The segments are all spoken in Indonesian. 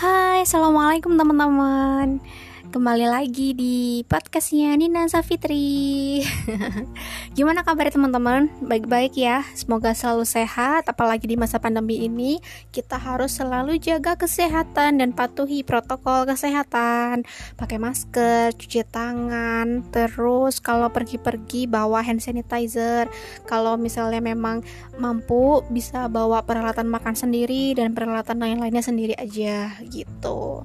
Hai, assalamualaikum teman-teman. Kembali lagi di podcastnya Nina Safitri Gimana kabar teman-teman? Baik-baik ya Semoga selalu sehat Apalagi di masa pandemi ini Kita harus selalu jaga kesehatan Dan patuhi protokol kesehatan Pakai masker, cuci tangan Terus kalau pergi-pergi bawa hand sanitizer Kalau misalnya memang mampu Bisa bawa peralatan makan sendiri Dan peralatan lain-lainnya sendiri aja Gitu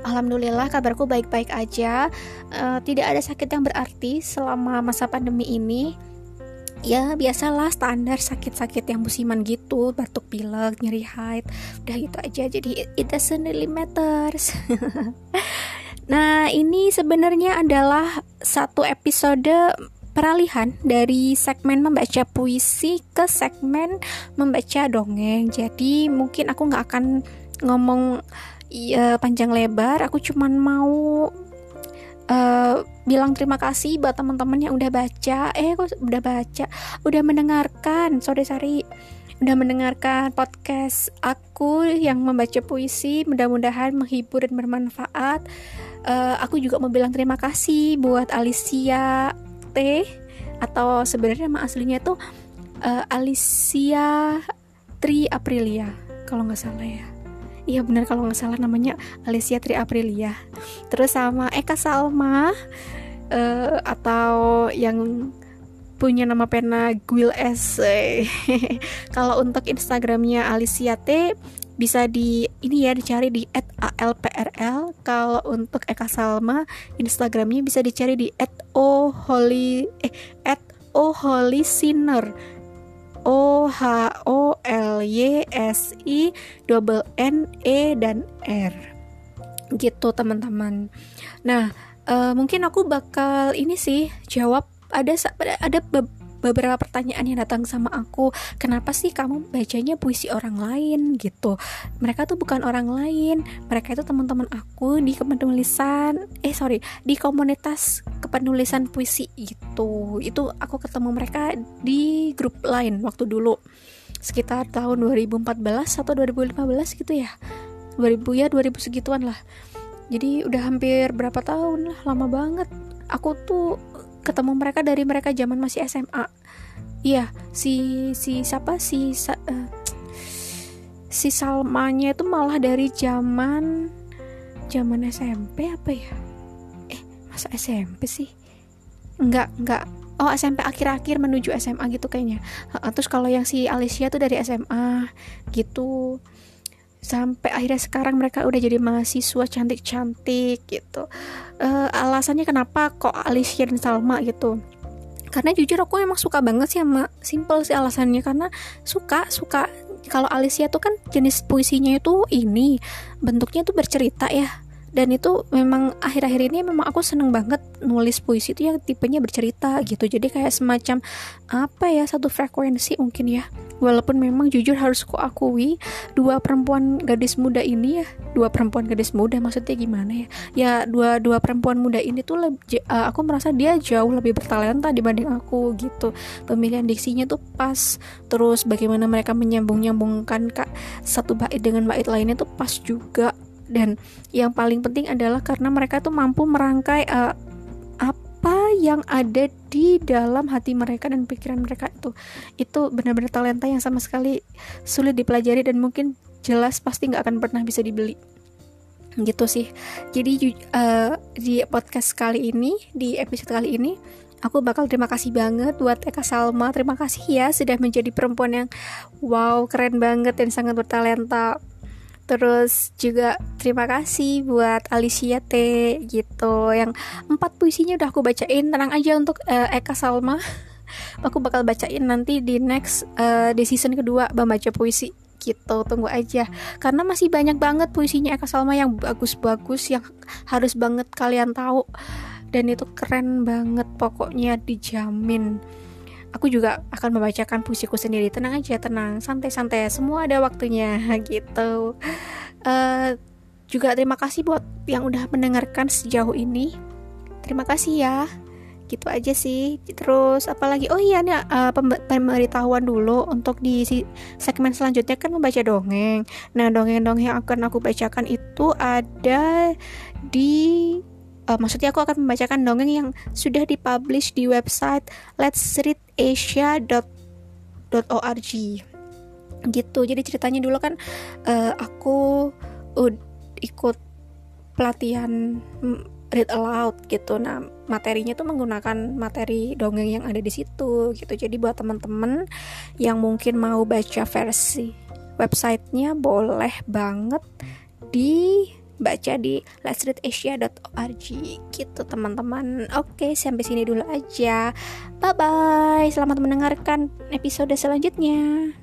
Alhamdulillah kabarku baik-baik aja. Uh, tidak ada sakit yang berarti selama masa pandemi ini. Ya biasalah standar sakit-sakit yang musiman gitu, batuk pilek, nyeri haid, udah gitu aja. Jadi it doesn't really matters. nah ini sebenarnya adalah satu episode peralihan dari segmen membaca puisi ke segmen membaca dongeng. Jadi mungkin aku nggak akan ngomong iya panjang lebar aku cuman mau uh, bilang terima kasih buat teman-teman yang udah baca. Eh kok udah baca? Udah mendengarkan. Sorry sorry. Udah mendengarkan podcast aku yang membaca puisi mudah-mudahan menghibur dan bermanfaat. Uh, aku juga mau bilang terima kasih buat Alicia T atau sebenarnya nama aslinya tuh uh, Alicia Tri Aprilia kalau nggak salah ya iya benar kalau nggak salah namanya Alicia Tri Aprilia. Terus sama Eka Salma uh, atau yang punya nama pena Gwil S kalau untuk Instagramnya Alicia T bisa di ini ya dicari di @alprl kalau untuk Eka Salma Instagramnya bisa dicari di @oholy eh @oholysinner O H O L Y S I double N E dan R gitu teman-teman. Nah uh, mungkin aku bakal ini sih jawab ada ada beberapa pertanyaan yang datang sama aku kenapa sih kamu bacanya puisi orang lain? gitu. Mereka tuh bukan orang lain mereka itu teman-teman aku di kepenulisan eh sorry di komunitas kepenulisan puisi itu. Itu aku ketemu mereka di grup lain waktu dulu sekitar tahun 2014 atau 2015 gitu ya. 2000 ya 2000 segituan lah. Jadi udah hampir berapa tahun lah lama banget. Aku tuh ketemu mereka dari mereka zaman masih SMA iya si si siapa? Si uh, si Salmanya itu malah dari zaman zaman SMP apa ya? Eh masa SMP sih? Enggak enggak oh SMP akhir-akhir menuju SMA gitu kayaknya. Terus kalau yang si Alicia tuh dari SMA gitu sampai akhirnya sekarang mereka udah jadi mahasiswa cantik-cantik gitu. Uh, alasannya kenapa kok Alicia dan Salma gitu? Karena jujur aku emang suka banget sih sama simple sih alasannya. Karena suka suka. Kalau Alicia tuh kan jenis puisinya itu ini bentuknya tuh bercerita ya. Dan itu memang akhir-akhir ini memang aku seneng banget nulis puisi itu yang tipenya bercerita gitu. Jadi kayak semacam apa ya satu frekuensi mungkin ya walaupun memang jujur harus ku akui dua perempuan gadis muda ini ya dua perempuan gadis muda maksudnya gimana ya? Ya dua dua perempuan muda ini tuh lebih, uh, aku merasa dia jauh lebih bertalenta dibanding aku gitu. Pemilihan diksinya tuh pas terus bagaimana mereka menyambung nyambungkan kak satu bait dengan bait lainnya tuh pas juga. Dan yang paling penting adalah karena mereka tuh mampu merangkai uh, yang ada di dalam hati mereka dan pikiran mereka itu. Itu benar-benar talenta yang sama sekali sulit dipelajari dan mungkin jelas pasti nggak akan pernah bisa dibeli. Gitu sih. Jadi uh, di podcast kali ini di episode kali ini aku bakal terima kasih banget buat Eka Salma. Terima kasih ya sudah menjadi perempuan yang wow keren banget dan sangat bertalenta Terus juga terima kasih buat Alicia T gitu yang empat puisinya udah aku bacain. Tenang aja untuk uh, Eka Salma. aku bakal bacain nanti di next uh, di season kedua membaca puisi gitu tunggu aja karena masih banyak banget puisinya Eka Salma yang bagus-bagus yang harus banget kalian tahu dan itu keren banget pokoknya dijamin aku juga akan membacakan puisiku sendiri. Tenang aja tenang. Santai-santai. Semua ada waktunya. Gitu. Uh, juga terima kasih buat yang udah mendengarkan sejauh ini. Terima kasih ya. Gitu aja sih. Terus apalagi? Oh iya nih uh, pemberitahuan dulu untuk di segmen selanjutnya kan membaca dongeng. Nah dongeng-dongeng yang akan aku bacakan itu ada di uh, maksudnya aku akan membacakan dongeng yang sudah dipublish di website let's read asia.org gitu jadi ceritanya dulu kan uh, aku uh, ikut pelatihan read aloud gitu. Nah, materinya tuh menggunakan materi dongeng yang ada di situ gitu. Jadi buat teman-teman yang mungkin mau baca versi websitenya boleh banget dibaca di let'sreadasia.org gitu teman-teman. Oke, sampai sini dulu aja. Bye bye. Selamat mendengarkan episode selanjutnya.